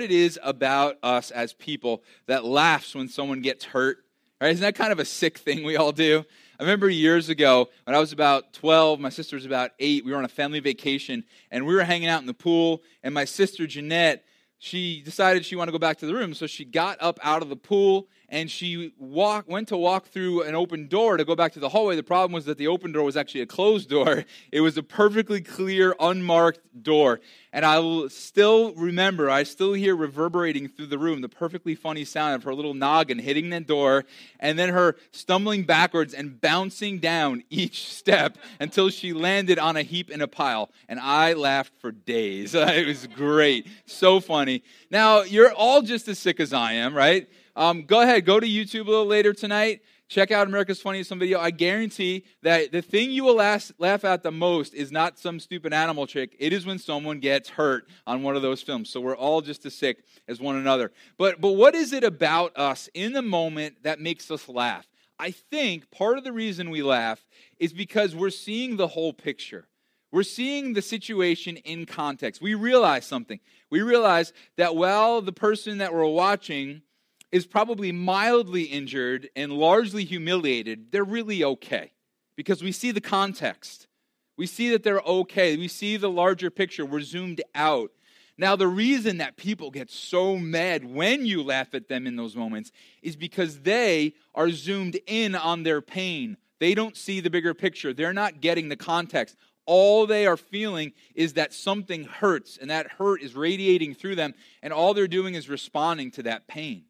it is about us as people that laughs when someone gets hurt. Right? Isn't that kind of a sick thing we all do? I remember years ago when I was about 12, my sister was about 8, we were on a family vacation and we were hanging out in the pool and my sister Jeanette, she decided she wanted to go back to the room, so she got up out of the pool and she walk, went to walk through an open door to go back to the hallway. The problem was that the open door was actually a closed door. It was a perfectly clear, unmarked door. And I will still remember, I still hear reverberating through the room the perfectly funny sound of her little noggin hitting that door and then her stumbling backwards and bouncing down each step until she landed on a heap in a pile. And I laughed for days. it was great. So funny. Now, you're all just as sick as I am, right? Um, go ahead, go to YouTube a little later tonight. Check out America's Funniest Home Video. I guarantee that the thing you will laugh, laugh at the most is not some stupid animal trick. It is when someone gets hurt on one of those films. So we're all just as sick as one another. But but what is it about us in the moment that makes us laugh? I think part of the reason we laugh is because we're seeing the whole picture. We're seeing the situation in context. We realize something. We realize that while the person that we're watching is probably mildly injured and largely humiliated, they're really okay because we see the context. We see that they're okay. We see the larger picture. We're zoomed out. Now, the reason that people get so mad when you laugh at them in those moments is because they are zoomed in on their pain. They don't see the bigger picture, they're not getting the context. All they are feeling is that something hurts, and that hurt is radiating through them, and all they're doing is responding to that pain.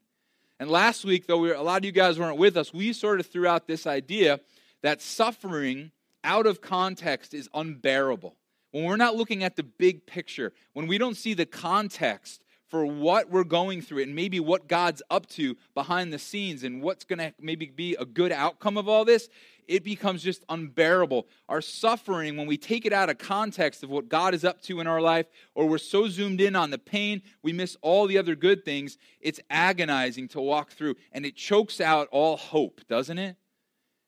And last week, though we were, a lot of you guys weren't with us, we sort of threw out this idea that suffering out of context is unbearable. When we're not looking at the big picture, when we don't see the context for what we're going through and maybe what God's up to behind the scenes and what's going to maybe be a good outcome of all this, it becomes just unbearable. Our suffering, when we take it out of context of what God is up to in our life, or we're so zoomed in on the pain, we miss all the other good things, it's agonizing to walk through. And it chokes out all hope, doesn't it?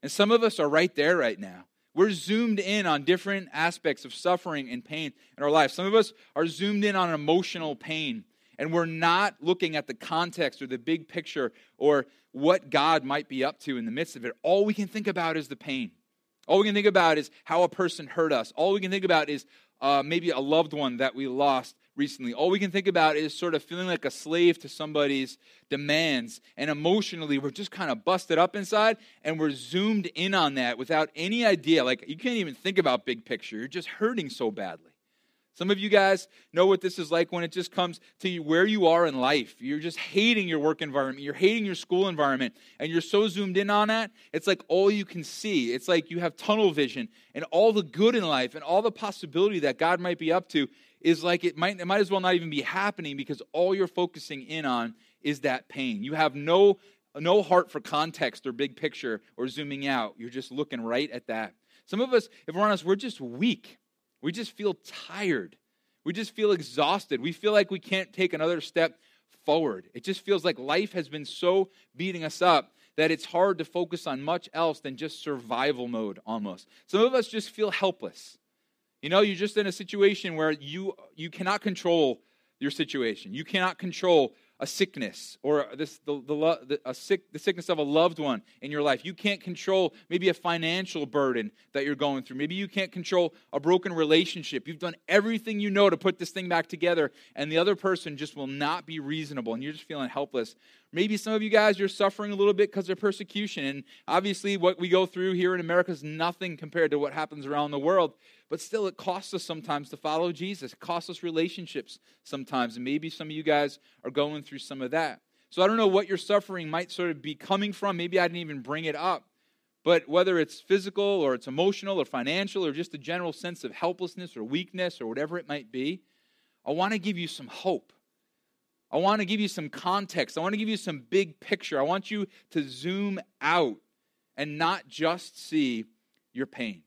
And some of us are right there right now. We're zoomed in on different aspects of suffering and pain in our life. Some of us are zoomed in on emotional pain and we're not looking at the context or the big picture or what God might be up to in the midst of it, all we can think about is the pain. All we can think about is how a person hurt us. All we can think about is uh, maybe a loved one that we lost recently. All we can think about is sort of feeling like a slave to somebody's demands. And emotionally, we're just kind of busted up inside and we're zoomed in on that without any idea. Like, you can't even think about big picture. You're just hurting so badly. Some of you guys know what this is like when it just comes to where you are in life. You're just hating your work environment, you're hating your school environment, and you're so zoomed in on that, it's like all you can see. It's like you have tunnel vision, and all the good in life and all the possibility that God might be up to is like it might, it might as well not even be happening because all you're focusing in on is that pain. You have no, no heart for context or big picture or zooming out. You're just looking right at that. Some of us, if we're honest, we're just weak. We just feel tired. We just feel exhausted. We feel like we can't take another step forward. It just feels like life has been so beating us up that it's hard to focus on much else than just survival mode almost. Some of us just feel helpless. You know, you're just in a situation where you you cannot control your situation. You cannot control a sickness or this, the, the, a sick, the sickness of a loved one in your life. You can't control maybe a financial burden that you're going through. Maybe you can't control a broken relationship. You've done everything you know to put this thing back together, and the other person just will not be reasonable, and you're just feeling helpless. Maybe some of you guys, you're suffering a little bit because of persecution. And obviously, what we go through here in America is nothing compared to what happens around the world. But still, it costs us sometimes to follow Jesus. It costs us relationships sometimes. And maybe some of you guys are going through some of that. So I don't know what your suffering might sort of be coming from. Maybe I didn't even bring it up. But whether it's physical or it's emotional or financial or just a general sense of helplessness or weakness or whatever it might be, I want to give you some hope. I want to give you some context. I want to give you some big picture. I want you to zoom out and not just see your pain.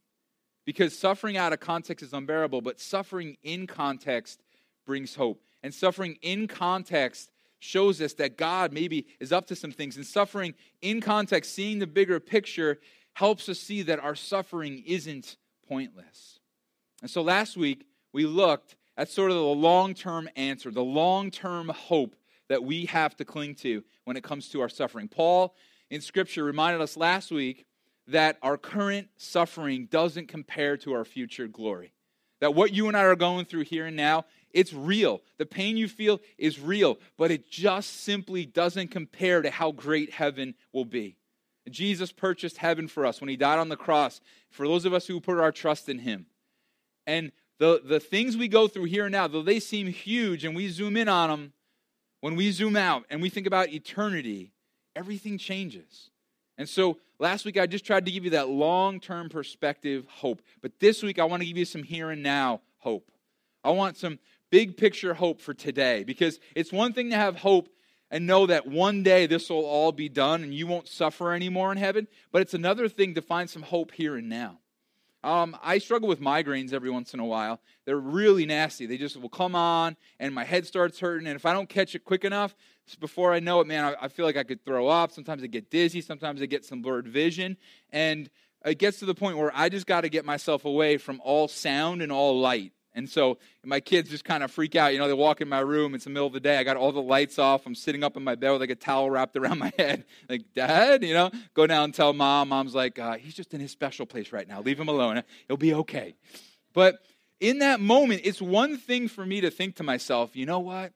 Because suffering out of context is unbearable, but suffering in context brings hope. And suffering in context shows us that God maybe is up to some things. And suffering in context, seeing the bigger picture, helps us see that our suffering isn't pointless. And so last week, we looked That's sort of the long term answer, the long term hope that we have to cling to when it comes to our suffering. Paul in Scripture reminded us last week that our current suffering doesn't compare to our future glory. That what you and I are going through here and now, it's real. The pain you feel is real, but it just simply doesn't compare to how great heaven will be. Jesus purchased heaven for us when he died on the cross, for those of us who put our trust in him. And the, the things we go through here and now, though they seem huge and we zoom in on them, when we zoom out and we think about eternity, everything changes. And so last week I just tried to give you that long term perspective hope. But this week I want to give you some here and now hope. I want some big picture hope for today because it's one thing to have hope and know that one day this will all be done and you won't suffer anymore in heaven, but it's another thing to find some hope here and now. Um, I struggle with migraines every once in a while. They're really nasty. They just will come on, and my head starts hurting. And if I don't catch it quick enough, before I know it, man, I, I feel like I could throw up. Sometimes I get dizzy. Sometimes I get some blurred vision. And it gets to the point where I just got to get myself away from all sound and all light. And so my kids just kind of freak out. You know, they walk in my room, it's the middle of the day, I got all the lights off, I'm sitting up in my bed with like a towel wrapped around my head. Like, Dad, you know, go down and tell mom. Mom's like, uh, he's just in his special place right now. Leave him alone. He'll be okay. But in that moment, it's one thing for me to think to myself, you know what?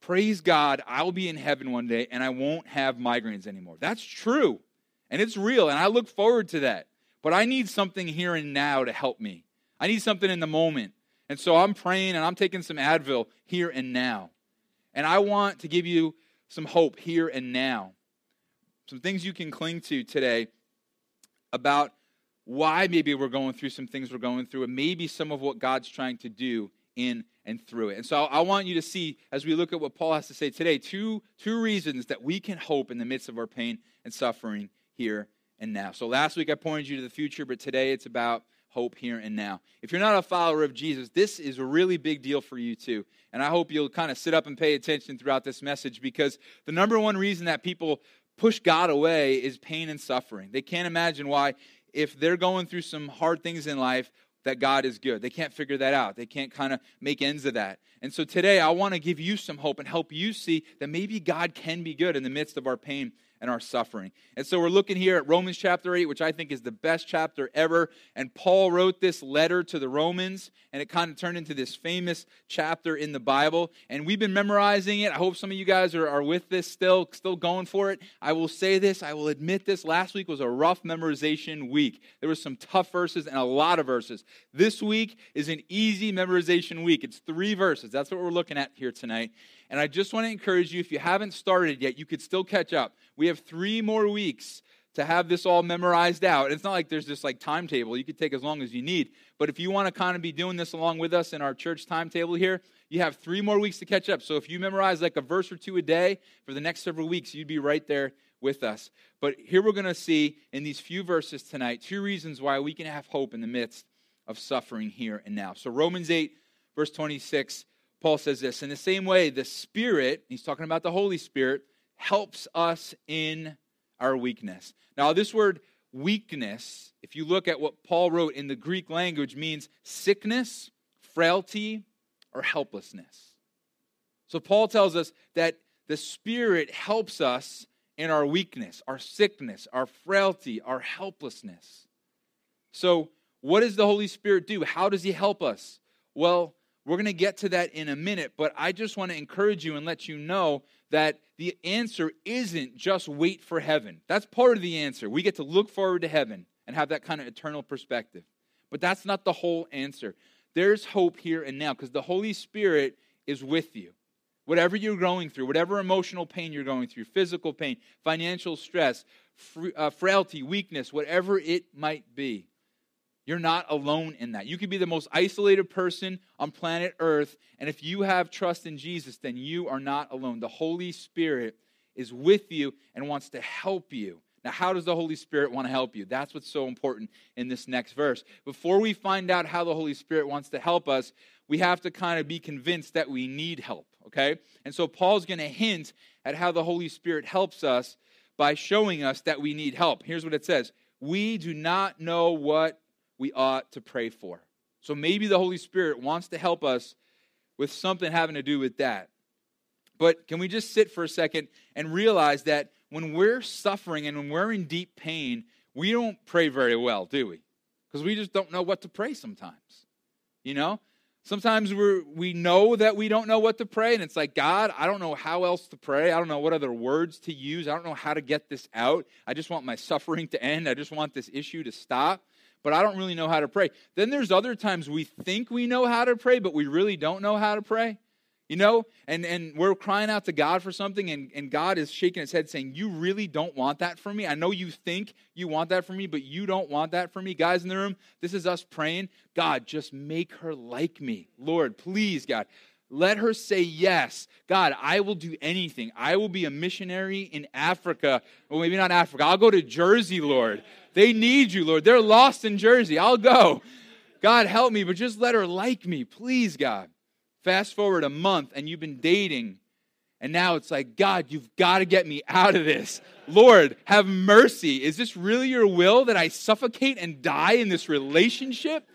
Praise God, I'll be in heaven one day and I won't have migraines anymore. That's true. And it's real. And I look forward to that. But I need something here and now to help me. I need something in the moment. And so I'm praying and I'm taking some Advil here and now. And I want to give you some hope here and now. Some things you can cling to today about why maybe we're going through some things we're going through, and maybe some of what God's trying to do in and through it. And so I want you to see, as we look at what Paul has to say today, two, two reasons that we can hope in the midst of our pain and suffering here and now. So last week I pointed you to the future, but today it's about hope here and now. If you're not a follower of Jesus, this is a really big deal for you too. And I hope you'll kind of sit up and pay attention throughout this message because the number one reason that people push God away is pain and suffering. They can't imagine why, if they're going through some hard things in life, that God is good. They can't figure that out. They can't kind of make ends of that. And so today, I want to give you some hope and help you see that maybe God can be good in the midst of our pain and our suffering. And so we're looking here at Romans chapter 8, which I think is the best chapter ever. And Paul wrote this letter to the Romans, and it kind of turned into this famous chapter in the Bible. And we've been memorizing it. I hope some of you guys are, are with this still, still going for it. I will say this, I will admit this. Last week was a rough memorization week. There were some tough verses and a lot of verses. This week is an easy memorization week. It's three verses. That's what we're looking at here tonight. And I just want to encourage you, if you haven't started yet, you could still catch up. We have three more weeks to have this all memorized out. It's not like there's this like timetable. You could take as long as you need. But if you want to kind of be doing this along with us in our church timetable here, you have three more weeks to catch up. So if you memorize like a verse or two a day for the next several weeks, you'd be right there with us. But here we're going to see in these few verses tonight two reasons why we can have hope in the midst of suffering here and now. So Romans 8, verse 26 Paul says this In the same way, the Spirit, he's talking about the Holy Spirit, helps us in our weakness. Now, this word weakness, if you look at what Paul wrote in the Greek language, means sickness, frailty, or helplessness. So Paul tells us that the Spirit helps us in our weakness, our sickness, our frailty, our helplessness. So, what does the Holy Spirit do? How does He help us? Well, we're going to get to that in a minute, but I just want to encourage you and let you know that the answer isn't just wait for heaven. That's part of the answer. We get to look forward to heaven and have that kind of eternal perspective. But that's not the whole answer. There's hope here and now because the Holy Spirit is with you. Whatever you're going through, whatever emotional pain you're going through, physical pain, financial stress, uh, frailty, weakness, whatever it might be, you're not alone in that. You could be the most isolated person on planet Earth, and if you have trust in Jesus, then you are not alone. The Holy Spirit is with you and wants to help you. Now, how does the Holy Spirit want to help you? That's what's so important in this next verse. Before we find out how the Holy Spirit wants to help us, we have to kind of be convinced that we need help, okay? And so Paul's going to hint at how the Holy Spirit helps us by showing us that we need help. Here's what it says We do not know what we ought to pray for. So maybe the Holy Spirit wants to help us with something having to do with that. But can we just sit for a second and realize that when we're suffering and when we're in deep pain, we don't pray very well, do we? Because we just don't know what to pray sometimes. You know? Sometimes we we know that we don't know what to pray, and it's like, God, I don't know how else to pray. I don't know what other words to use. I don't know how to get this out. I just want my suffering to end. I just want this issue to stop, but I don't really know how to pray. Then there's other times we think we know how to pray, but we really don't know how to pray. You know, and, and we're crying out to God for something, and, and God is shaking his head saying, You really don't want that from me? I know you think you want that from me, but you don't want that from me. Guys in the room, this is us praying. God, just make her like me. Lord, please, God. Let her say yes. God, I will do anything. I will be a missionary in Africa. Well, maybe not Africa. I'll go to Jersey, Lord. They need you, Lord. They're lost in Jersey. I'll go. God, help me, but just let her like me, please, God. Fast forward a month and you've been dating, and now it's like, God, you've got to get me out of this. Lord, have mercy. Is this really your will that I suffocate and die in this relationship?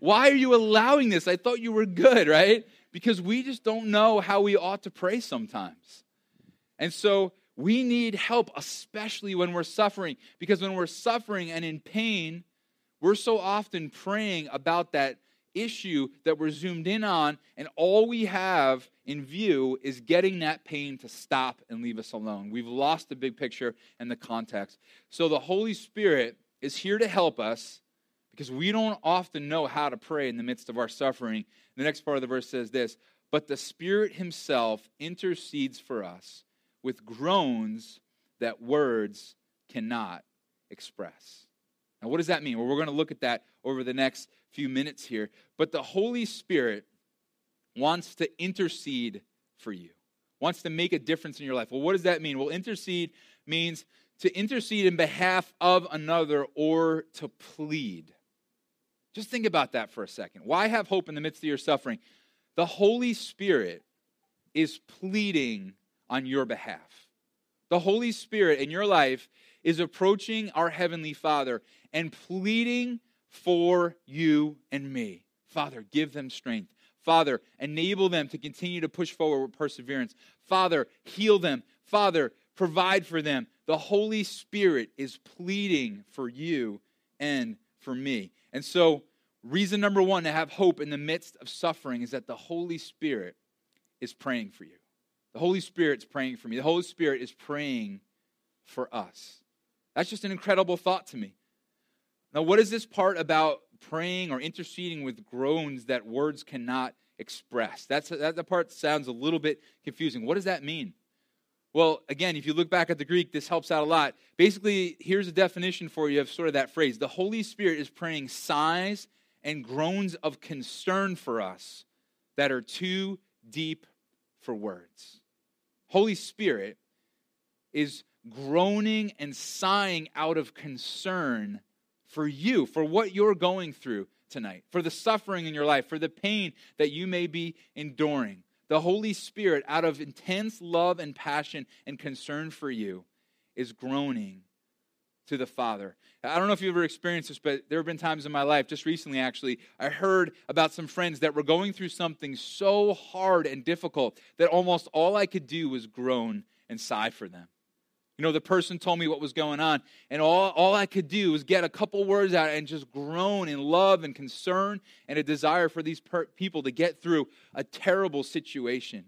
Why are you allowing this? I thought you were good, right? Because we just don't know how we ought to pray sometimes. And so we need help, especially when we're suffering. Because when we're suffering and in pain, we're so often praying about that issue that we're zoomed in on, and all we have in view is getting that pain to stop and leave us alone. We've lost the big picture and the context. So the Holy Spirit is here to help us because we don't often know how to pray in the midst of our suffering. The next part of the verse says this But the Spirit Himself intercedes for us with groans that words cannot express. Now, what does that mean? Well, we're going to look at that over the next few minutes here. But the Holy Spirit wants to intercede for you, wants to make a difference in your life. Well, what does that mean? Well, intercede means to intercede in behalf of another or to plead. Just think about that for a second. Why have hope in the midst of your suffering? The Holy Spirit is pleading on your behalf. The Holy Spirit in your life is approaching our Heavenly Father and pleading for you and me. Father, give them strength. Father, enable them to continue to push forward with perseverance. Father, heal them. Father, provide for them. The Holy Spirit is pleading for you and for me. And so, reason number one to have hope in the midst of suffering is that the Holy Spirit is praying for you. The Holy Spirit's praying for me. The Holy Spirit is praying for us. That's just an incredible thought to me. Now, what is this part about praying or interceding with groans that words cannot express? That's that the part sounds a little bit confusing. What does that mean? Well, again, if you look back at the Greek, this helps out a lot. Basically, here's a definition for you of sort of that phrase. The Holy Spirit is praying sighs and groans of concern for us that are too deep for words. Holy Spirit is groaning and sighing out of concern for you, for what you're going through tonight, for the suffering in your life, for the pain that you may be enduring. The Holy Spirit, out of intense love and passion and concern for you, is groaning to the Father. I don't know if you've ever experienced this, but there have been times in my life, just recently actually, I heard about some friends that were going through something so hard and difficult that almost all I could do was groan and sigh for them. You know, the person told me what was going on, and all, all I could do was get a couple words out and just groan in love and concern and a desire for these per- people to get through a terrible situation.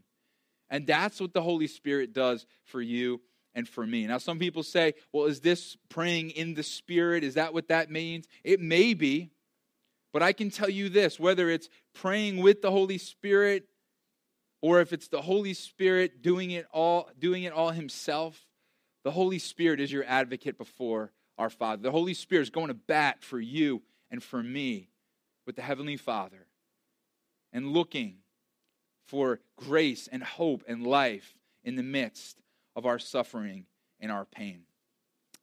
And that's what the Holy Spirit does for you and for me. Now, some people say, well, is this praying in the Spirit? Is that what that means? It may be, but I can tell you this whether it's praying with the Holy Spirit or if it's the Holy Spirit doing it all, doing it all himself the Holy Spirit is your advocate before our Father. The Holy Spirit is going to bat for you and for me with the Heavenly Father and looking for grace and hope and life in the midst of our suffering and our pain.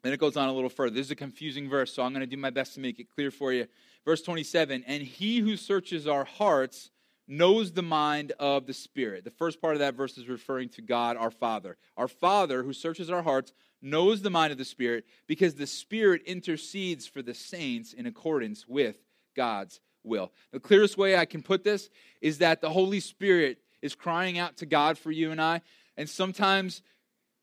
Then it goes on a little further. This is a confusing verse, so I'm going to do my best to make it clear for you. Verse 27 And he who searches our hearts knows the mind of the Spirit. The first part of that verse is referring to God, our Father. Our Father, who searches our hearts, knows the mind of the Spirit because the Spirit intercedes for the saints in accordance with God's will. The clearest way I can put this is that the Holy Spirit is crying out to God for you and I. And sometimes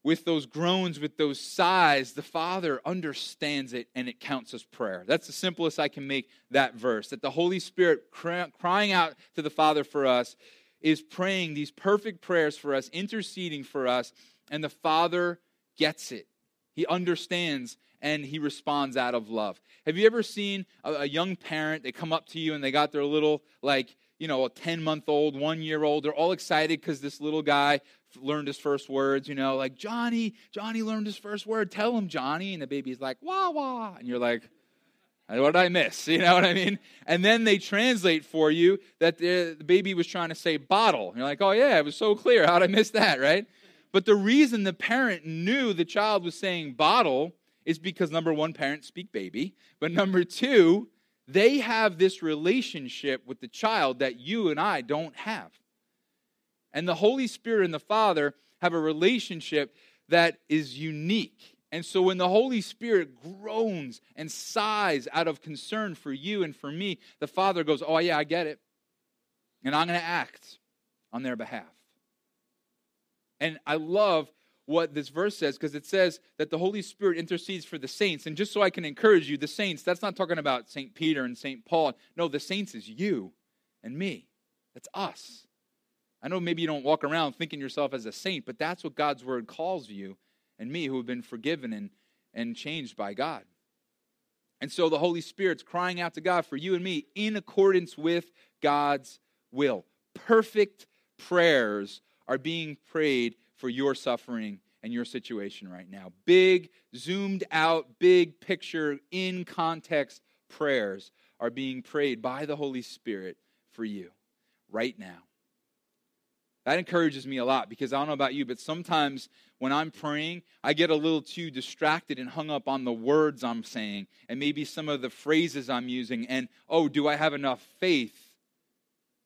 with those groans, with those sighs, the Father understands it and it counts as prayer. That's the simplest I can make that verse. That the Holy Spirit crying out to the Father for us is praying these perfect prayers for us, interceding for us, and the Father gets it. He understands and he responds out of love. Have you ever seen a, a young parent, they come up to you and they got their little, like, you know, a 10 month old, one year old. They're all excited because this little guy learned his first words, you know, like, Johnny, Johnny learned his first word. Tell him, Johnny. And the baby's like, wah, wah. And you're like, what did I miss? You know what I mean? And then they translate for you that the, baby was trying to say bottle. And you're like, oh, yeah, it was so clear. How'd I miss that, right? But the reason the parent knew the child was saying bottle is because number one, parents speak baby. But number two, they have this relationship with the child that you and I don't have. And the Holy Spirit and the Father have a relationship that is unique. And so when the Holy Spirit groans and sighs out of concern for you and for me, the Father goes, Oh, yeah, I get it. And I'm going to act on their behalf. And I love what this verse says because it says that the Holy Spirit intercedes for the saints. And just so I can encourage you, the saints, that's not talking about St. Peter and St. Paul. No, the saints is you and me. That's us. I know maybe you don't walk around thinking yourself as a saint, but that's what God's word calls you and me who have been forgiven and, and changed by God. And so the Holy Spirit's crying out to God for you and me in accordance with God's will. Perfect prayers are being prayed for your suffering and your situation right now. Big, zoomed out, big picture, in context prayers are being prayed by the Holy Spirit for you right now. That encourages me a lot because I don't know about you, but sometimes when I'm praying, I get a little too distracted and hung up on the words I'm saying and maybe some of the phrases I'm using. And, oh, do I have enough faith?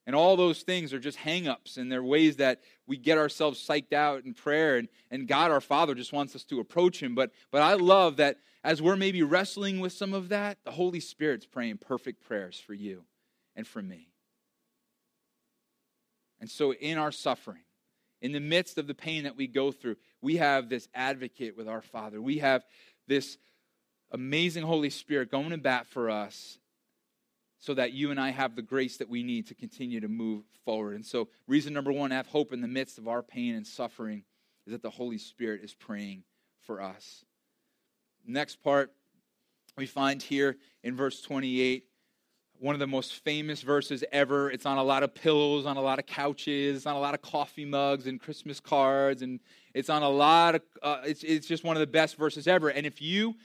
And all those things are just hangups, and they're ways that we get ourselves psyched out in prayer, and, and God our Father just wants us to approach Him. But, but I love that as we're maybe wrestling with some of that, the Holy Spirit's praying perfect prayers for you and for me. And so, in our suffering, in the midst of the pain that we go through, we have this advocate with our Father. We have this amazing Holy Spirit going to bat for us so that you and I have the grace that we need to continue to move forward. And so, reason number one, have hope in the midst of our pain and suffering, is that the Holy Spirit is praying for us. Next part we find here in verse 28 one of the most famous verses ever. It's on a lot of pillows, on a lot of couches, on a lot of coffee mugs and Christmas cards, and it's on a lot of. Uh, it's it's just one of the best verses ever. And if you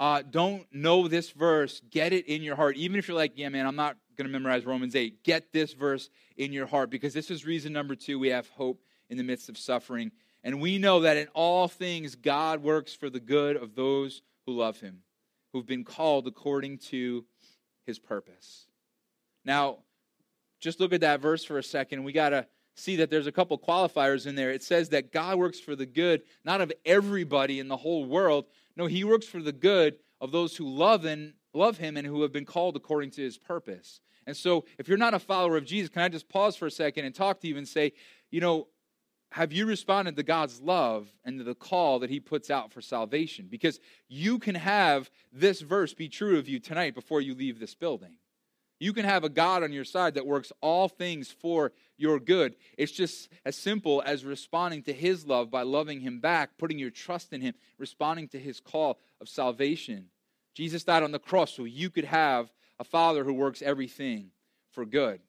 uh, don't know this verse, get it in your heart. Even if you're like, yeah, man, I'm not going to memorize Romans 8, get this verse in your heart because this is reason number two we have hope in the midst of suffering. And we know that in all things, God works for the good of those who love him, who've been called according to his purpose. Now, just look at that verse for a second. We got to see that there's a couple qualifiers in there. It says that God works for the good, not of everybody in the whole world, no, he works for the good of those who love and love him and who have been called according to his purpose. And so, if you're not a follower of Jesus, can I just pause for a second and talk to you and say, you know, have you responded to God's love and to the call that He puts out for salvation? Because you can have this verse be true of you tonight before you leave this building. You can have a God on your side that works all things for your good. It's just as simple as responding to His love by loving Him back, putting your trust in Him, responding to His call of salvation. Jesus died on the cross so you could have a Father who works everything for good.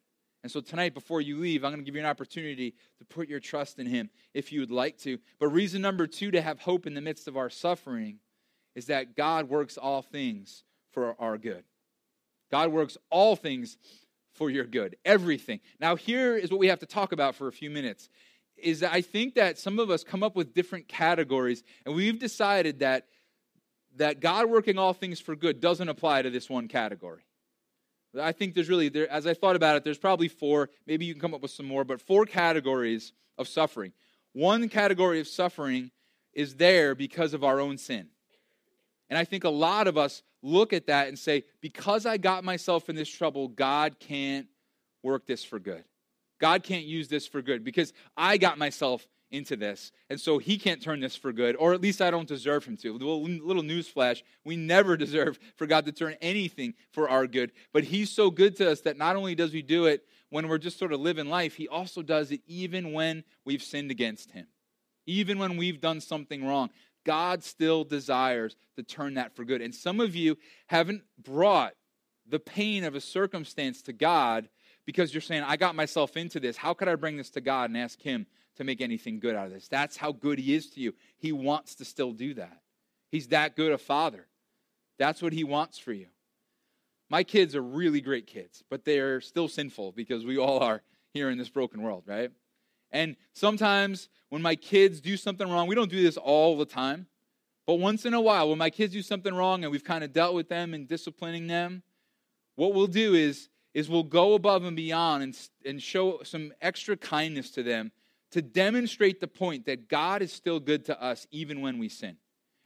And so tonight, before you leave, I'm going to give you an opportunity to put your trust in Him if you would like to. But reason number two to have hope in the midst of our suffering is that God works all things for our good. God works all things for your good, everything. Now, here is what we have to talk about for a few minutes. Is that I think that some of us come up with different categories, and we've decided that that God working all things for good doesn't apply to this one category. I think there's really, there, as I thought about it, there's probably four, maybe you can come up with some more, but four categories of suffering. One category of suffering is there because of our own sin. And I think a lot of us look at that and say, because I got myself in this trouble, God can't work this for good. God can't use this for good because I got myself into this. And so he can't turn this for good, or at least I don't deserve him to. Little, newsflash we never deserve for God to turn anything for our good. But he's so good to us that not only does he do it when we're just sort of living life, he also does it even when we've sinned against him, even when we've done something wrong. God still desires to turn that for good. And some of you haven't brought the pain of a circumstance to God because you're saying, I got myself into this. How could I bring this to God and ask Him to make anything good out of this? That's how good He is to you. He wants to still do that. He's that good a father. That's what He wants for you. My kids are really great kids, but they're still sinful because we all are here in this broken world, right? And sometimes when my kids do something wrong, we don't do this all the time, but once in a while, when my kids do something wrong and we've kind of dealt with them and disciplining them, what we'll do is is we'll go above and beyond and, and show some extra kindness to them to demonstrate the point that God is still good to us even when we sin.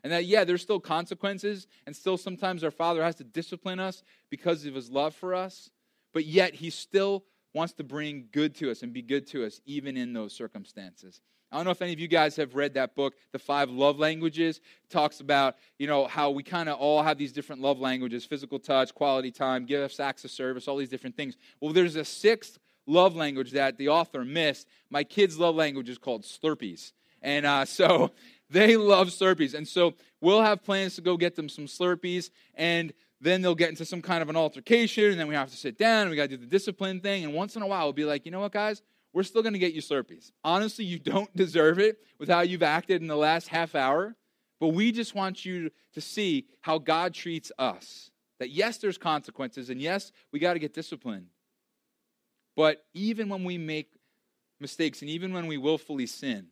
And that, yeah, there's still consequences, and still sometimes our Father has to discipline us because of his love for us, but yet he still wants to bring good to us and be good to us even in those circumstances. I don't know if any of you guys have read that book, The Five Love Languages. It talks about, you know, how we kind of all have these different love languages physical touch, quality time, gifts, acts of service, all these different things. Well, there's a sixth love language that the author missed. My kids' love language is called Slurpees. And uh, so they love Slurpees. And so we'll have plans to go get them some Slurpees. And then they'll get into some kind of an altercation. And then we have to sit down. And we got to do the discipline thing. And once in a while, we'll be like, you know what, guys? we're still going to get you Slurpees. Honestly, you don't deserve it with how you've acted in the last half hour, but we just want you to see how God treats us. That yes, there's consequences, and yes, we got to get disciplined. But even when we make mistakes and even when we willfully sin,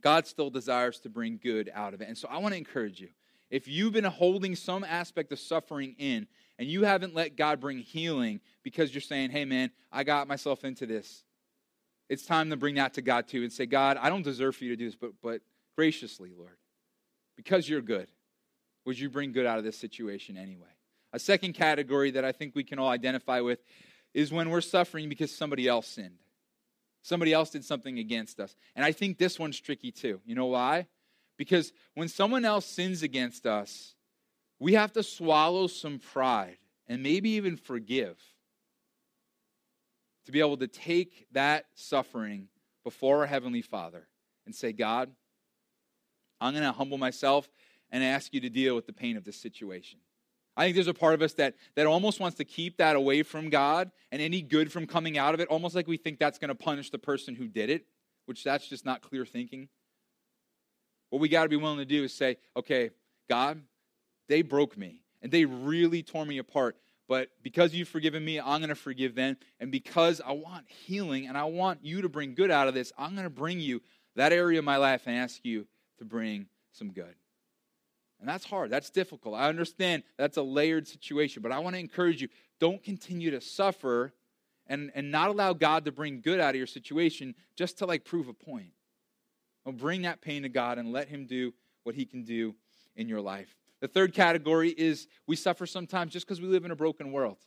God still desires to bring good out of it. And so I want to encourage you. If you've been holding some aspect of suffering in and you haven't let God bring healing because you're saying, hey, man, I got myself into this, it's time to bring that to God too and say, God, I don't deserve for you to do this, but, but graciously, Lord, because you're good, would you bring good out of this situation anyway? A second category that I think we can all identify with is when we're suffering because somebody else sinned. Somebody else did something against us. And I think this one's tricky too. You know why? Because when someone else sins against us, we have to swallow some pride and maybe even forgive to be able to take that suffering before our Heavenly Father and say, God, I'm going to humble myself and ask you to deal with the pain of this situation. I think there's a part of us that, that almost wants to keep that away from God and any good from coming out of it, almost like we think that's going to punish the person who did it, which that's just not clear thinking. What we got to be willing to do is say, okay, God, they broke me and they really tore me apart. But because you've forgiven me, I'm going to forgive them. And because I want healing and I want you to bring good out of this, I'm going to bring you that area of my life and ask you to bring some good. And that's hard. That's difficult. I understand that's a layered situation, but I want to encourage you don't continue to suffer and, and not allow God to bring good out of your situation just to like prove a point. Well, bring that pain to God and let Him do what He can do in your life. The third category is we suffer sometimes just because we live in a broken world.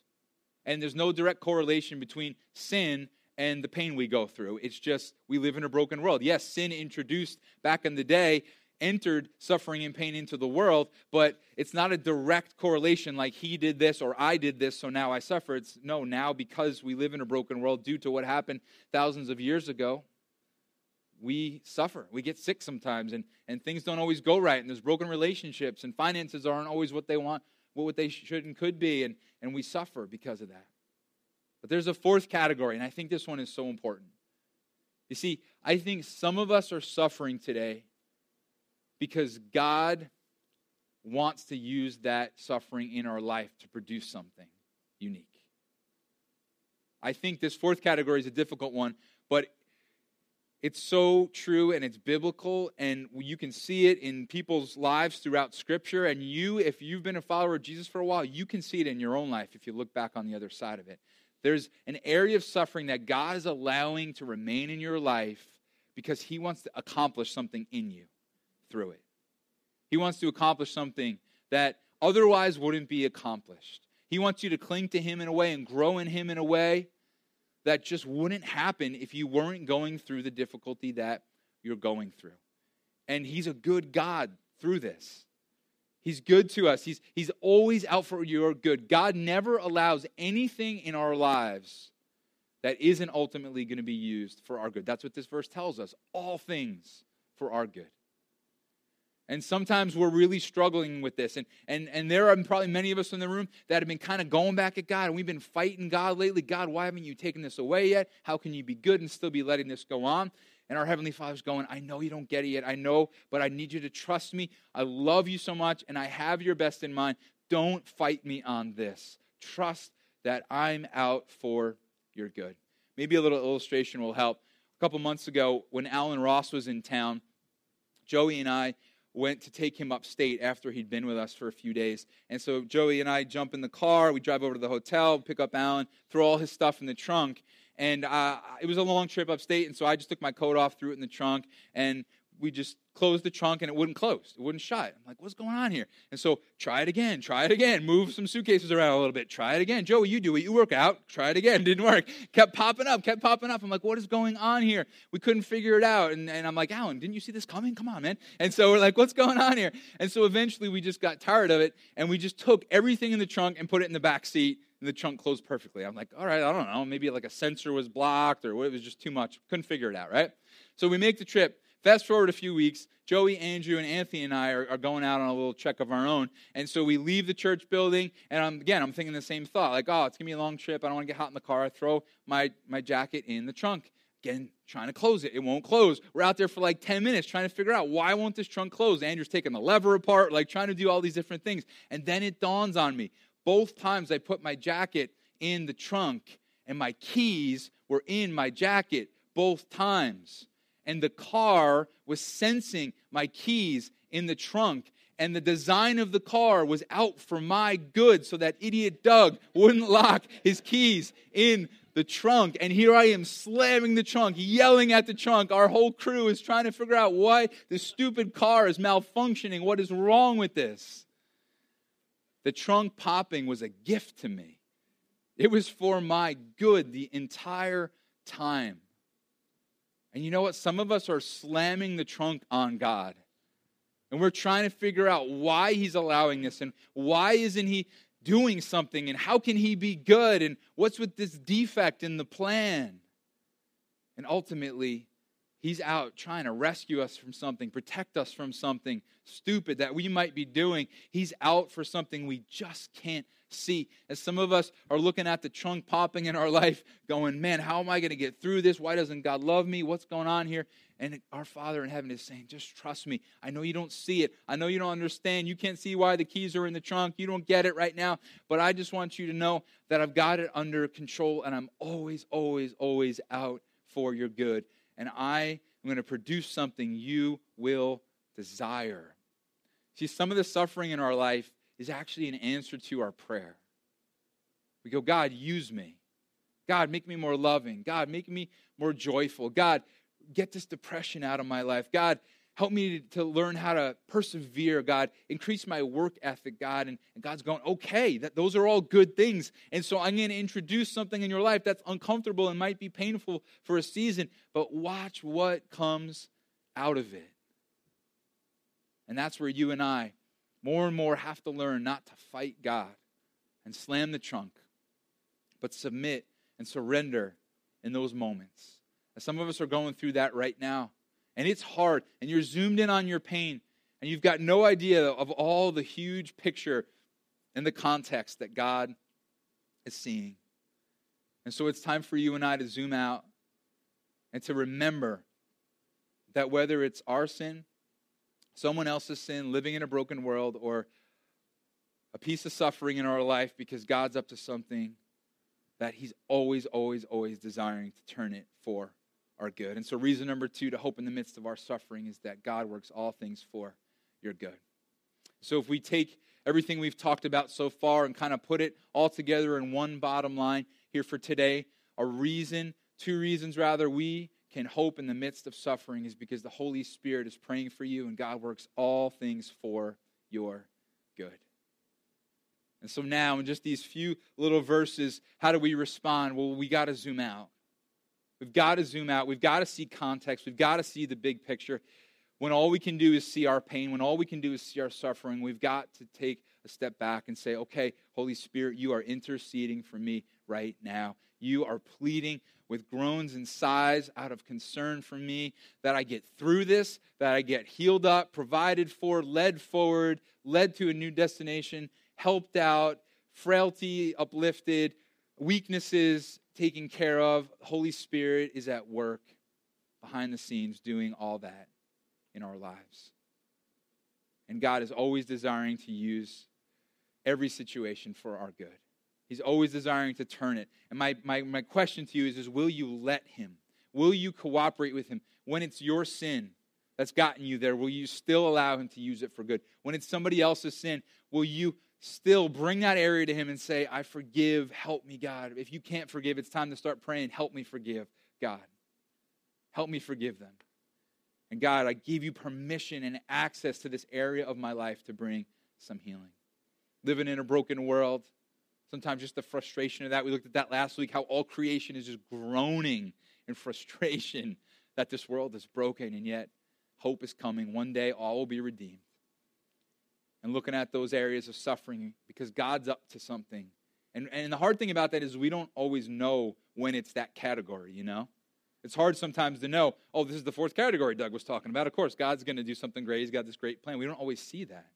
And there's no direct correlation between sin and the pain we go through. It's just we live in a broken world. Yes, sin introduced back in the day entered suffering and pain into the world, but it's not a direct correlation like he did this or I did this, so now I suffer. It's no, now because we live in a broken world due to what happened thousands of years ago, we suffer. We get sick sometimes, and, and things don't always go right, and there's broken relationships, and finances aren't always what they want, what they should and could be, and, and we suffer because of that. But there's a fourth category, and I think this one is so important. You see, I think some of us are suffering today because God wants to use that suffering in our life to produce something unique. I think this fourth category is a difficult one, but it's so true and it's biblical, and you can see it in people's lives throughout Scripture. And you, if you've been a follower of Jesus for a while, you can see it in your own life if you look back on the other side of it. There's an area of suffering that God is allowing to remain in your life because He wants to accomplish something in you through it. He wants to accomplish something that otherwise wouldn't be accomplished. He wants you to cling to Him in a way and grow in Him in a way that just wouldn't happen if you weren't going through the difficulty that you're going through. And He's a good God through this. He's good to us. He's, he's always out for your good. God never allows anything in our lives that isn't ultimately going to be used for our good. That's what this verse tells us. All things for our good. And sometimes we're really struggling with this. And, and, and there are probably many of us in the room that have been kind of going back at God, and we've been fighting God lately. God, why haven't you taken this away yet? How can you be good and still be letting this go on? And our Heavenly Father's going, I know you don't get it yet. I know, but I need you to trust me. I love you so much, and I have your best in mind. Don't fight me on this. Trust that I'm out for your good. Maybe a little illustration will help. A couple months ago, when Alan Ross was in town, Joey and I went to take him upstate after he'd been with us for a few days. And so Joey and I jump in the car, we drive over to the hotel, pick up Alan, throw all his stuff in the trunk. And uh, it was a long trip upstate, and so I just took my coat off, threw it in the trunk, and we just closed the trunk and it wouldn't close. It wouldn't shut. I'm like, what's going on here? And so try it again, try it again, move some suitcases around a little bit, try it again. Joey, you do it, you work out, try it again. Didn't work. Kept popping up, kept popping up. I'm like, what is going on here? We couldn't figure it out. And, and I'm like, Alan, didn't you see this coming? Come on, man. And so we're like, what's going on here? And so eventually we just got tired of it and we just took everything in the trunk and put it in the back seat and the trunk closed perfectly. I'm like, all right, I don't know. Maybe like a sensor was blocked or it was just too much. Couldn't figure it out, right? So we make the trip. Fast forward a few weeks, Joey, Andrew, and Anthony and I are, are, going out on a little trek of our own. And so we leave the church building, and I'm, again, I'm thinking the same thought like, oh, it's going to be a long trip. I don't want to get hot in the car. I throw my, my jacket in the trunk. Again, trying to close it. It won't close. We're out there for like 10 minutes trying to figure out why won't this trunk close? Andrew's taking the lever apart, like trying to do all these different things. And then it dawns on me. Both times I put my jacket in the trunk, and my keys were in my jacket both times and the car was sensing my keys in the trunk and the design of the car was out for my good so that idiot Doug wouldn't lock his keys in the trunk. And here I am slamming the trunk, yelling at the trunk. Our whole crew is trying to figure out why this stupid car is malfunctioning. What is wrong with this? The trunk popping was a gift to me, it was for my good the entire time. And you know what? Some of us are slamming the trunk on God. And we're trying to figure out why he's allowing this and why isn't he doing something and how can he be good and what's with this defect in the plan? And ultimately, he's out trying to rescue us from something, protect us from something stupid that we might be doing. He's out for something we just can't see. As some of us are looking at the trunk popping in our life, going, man, how am I going to get through this? Why doesn't God love me? What's going on here? And our Father in heaven is saying, just trust me. I know you don't see it. I know you don't understand. You can't see why the keys are in the trunk. You don't get it right now. But I just want you to know that I've got it under control and I'm always, always, always out for your good. And I am going to produce something you will desire. See, some of the suffering in our life is actually an answer to our prayer. We go, God, use me. God, make me more loving. God, make me more joyful. God, get this depression out of my life. God, help me to learn how to persevere. God, increase my work ethic, God. And, and God's going, okay, that, those are all good things. And so I'm going to introduce something in your life that's uncomfortable and might be painful for a season, but watch what comes out of it. And that's where you and I more and more have to learn not to fight God and slam the trunk, but submit and surrender in those moments. And some of us are going through that right now. And it's hard, and you're zoomed in on your pain, and you've got no idea of all the huge picture and the context that God is seeing. And so it's time for you and I to zoom out and to remember that whether it's our sin someone else's sin, living in a broken world, or a piece of suffering in our life because God's up to something that He's always, always, always desiring to turn it for our good. And so, reason number two to hope in the midst of our suffering is that God works all things for your good. So, if we take everything we've talked about so far and kind of put it all together in one bottom line here for today, a reason, two reasons rather, we can hope in the midst of suffering is because the Holy Spirit is praying for you and God works all things for your good. And so now, in just these few little verses, how do we respond? Well, we got to zoom out. We've got to zoom out. We've got to see context. We've got to see the big picture. When all we can do is see our pain, when all we can do is see our suffering, we've got to take a step back and say, okay, Holy Spirit, you are interceding for me right now. You are pleading with groans and sighs out of concern for me that I get through this, that I get healed up, provided for, led forward, led to a new destination, helped out, frailty uplifted, weaknesses taken care of. Holy Spirit is at work behind the scenes doing all that in our lives. And God is always desiring to use every situation for our good. He's always desiring to turn it. And my, my, my question to you is, is will you let him? Will you cooperate with him? When it's your sin that's gotten you there, will you still allow him to use it for good? When it's somebody else's sin, will you still bring that area to Him and say, I forgive, help me, God. If you can't forgive, it's time to start praying, help me forgive, God. Help me forgive them. And God, I give you permission and access to this area of my life to bring some healing. Living in a broken world, sometimes just the frustration of that. We looked at that last week, how all creation is just groaning in frustration that this world is broken, and yet hope is coming. One day all will be redeemed and looking at those areas of suffering because God's up to something. And, and the hard thing about that is we don't always know when it's that category, you know? It's hard sometimes to know, oh, this is the fourth category Doug was talking about. Of course, God's going to do something great. He's got this great plan. We don't always see that.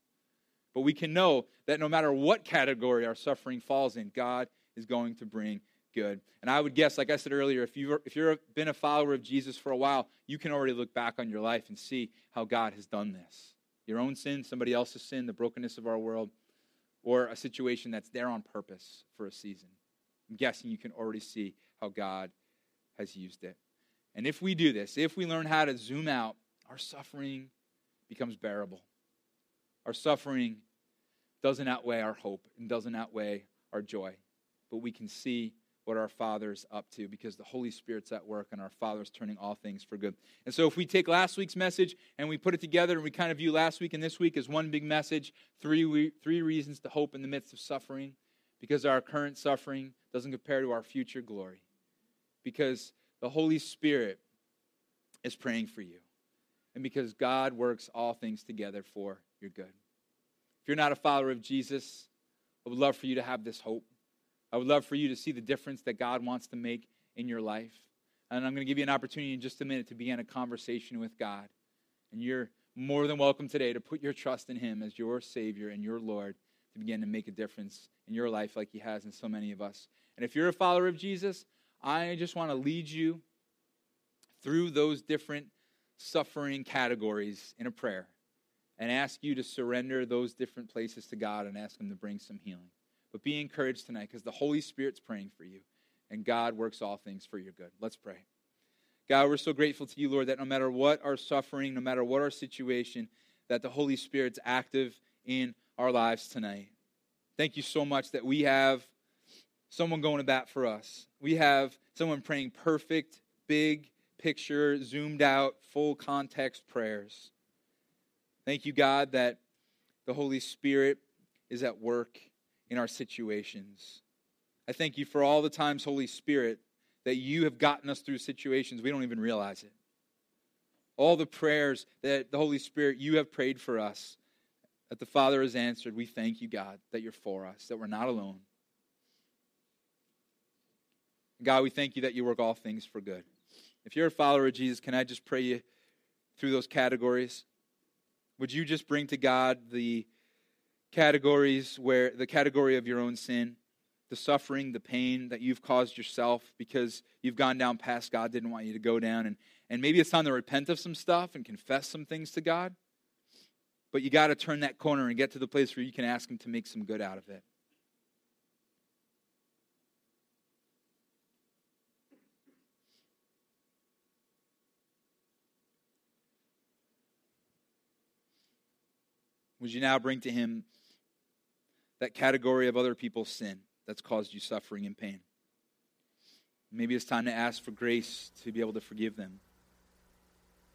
But we can know that no matter what category our suffering falls in, God is going to bring good. And I would guess, like I said earlier, if you've, if you've been a follower of Jesus for a while, you can already look back on your life and see how God has done this your own sin, somebody else's sin, the brokenness of our world, or a situation that's there on purpose for a season. I'm guessing you can already see how God has used it. And if we do this, if we learn how to zoom out, our suffering becomes bearable. Our suffering doesn't outweigh our hope and doesn't outweigh our joy, but we can see what our Father's up to because the Holy Spirit's at work and our Father's turning all things for good. And so, if we take last week's message and we put it together and we kind of view last week and this week as one big message, three, three reasons to hope in the midst of suffering, because our current suffering doesn't compare to our future glory, because the Holy Spirit is praying for you, and because God works all things together for your good. If you're not a follower of Jesus, I would love for you to have this hope. I would love for you to see the difference that God wants to make in your life. And I'm going to give you an opportunity in just a minute to begin a conversation with God. And you're more than welcome today to put your trust in Him as your Savior and your Lord to begin to make a difference in your life like He has in so many of us. And if you're a follower of Jesus, I just want to lead you through those different suffering categories in a prayer and ask you to surrender those different places to God and ask Him to bring some healing. But be encouraged tonight because the Holy Spirit's praying for you, and God works all things for your good. Let's pray. God, we're so grateful to you, Lord, that no matter what our suffering, no matter what our situation, that the Holy Spirit's active in our lives tonight. Thank you so much that we have someone going to bat for us. We have someone praying perfect, big picture, zoomed out, full context prayers. Thank you, God, that the Holy Spirit is at work in our situations. I thank you for all the times, Holy Spirit, that you have gotten us through situations we don't even realize it. All the prayers that the Holy Spirit, you have prayed for us, that the Father has answered. We thank you, God, that you're for us, that we're not alone. God, we thank you that you work all things for good. If you're a follower of Jesus, can I just pray you through those categories? Would you just bring to God the categories where the category of your own sin, the suffering, the pain that you've caused yourself because you've gone down past God didn't want you to go down. And, and maybe it's time to repent of some stuff and confess some things to God. But you got to turn that corner and get to the place where you can ask Him to make some good out of it. Would you now bring to Him that category of other people's sin that's caused you suffering and pain. Maybe it's time to ask for grace to be able to forgive them.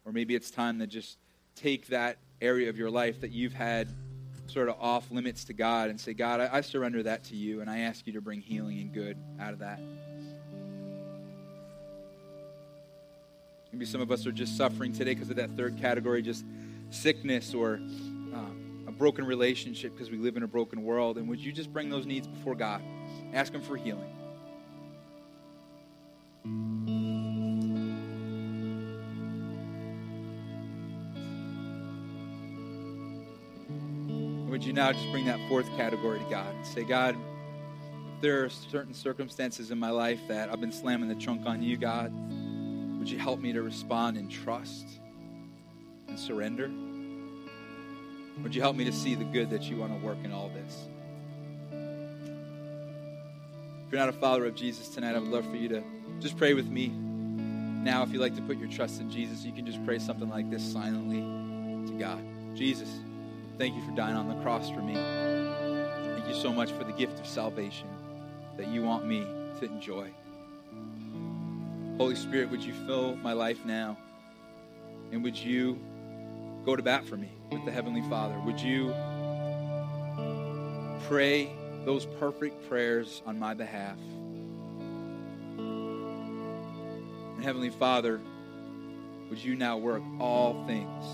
Or maybe it's time to just take that area of your life that you've had sort of off limits to God and say, God, I, I surrender that to you, and I ask you to bring healing and good out of that. Maybe some of us are just suffering today because of that third category, just sickness or broken relationship because we live in a broken world. And would you just bring those needs before God? Ask Him for healing. Would you now just bring that fourth category to God say, God, if there are certain circumstances in my life that I've been slamming the trunk on you, God, would you help me to respond in trust and surrender? Would you help me to see the good that you want to work in all this? If you're not a follower of Jesus tonight, I would love for you to just pray with me. Now, if you'd like to put your trust in Jesus, you can just pray something like this silently to God Jesus, thank you for dying on the cross for me. Thank you so much for the gift of salvation that you want me to enjoy. Holy Spirit, would you fill my life now? And would you go to bat for me with the Heavenly Father? Would you pray those perfect prayers on my behalf? And Heavenly Father, would you now work all things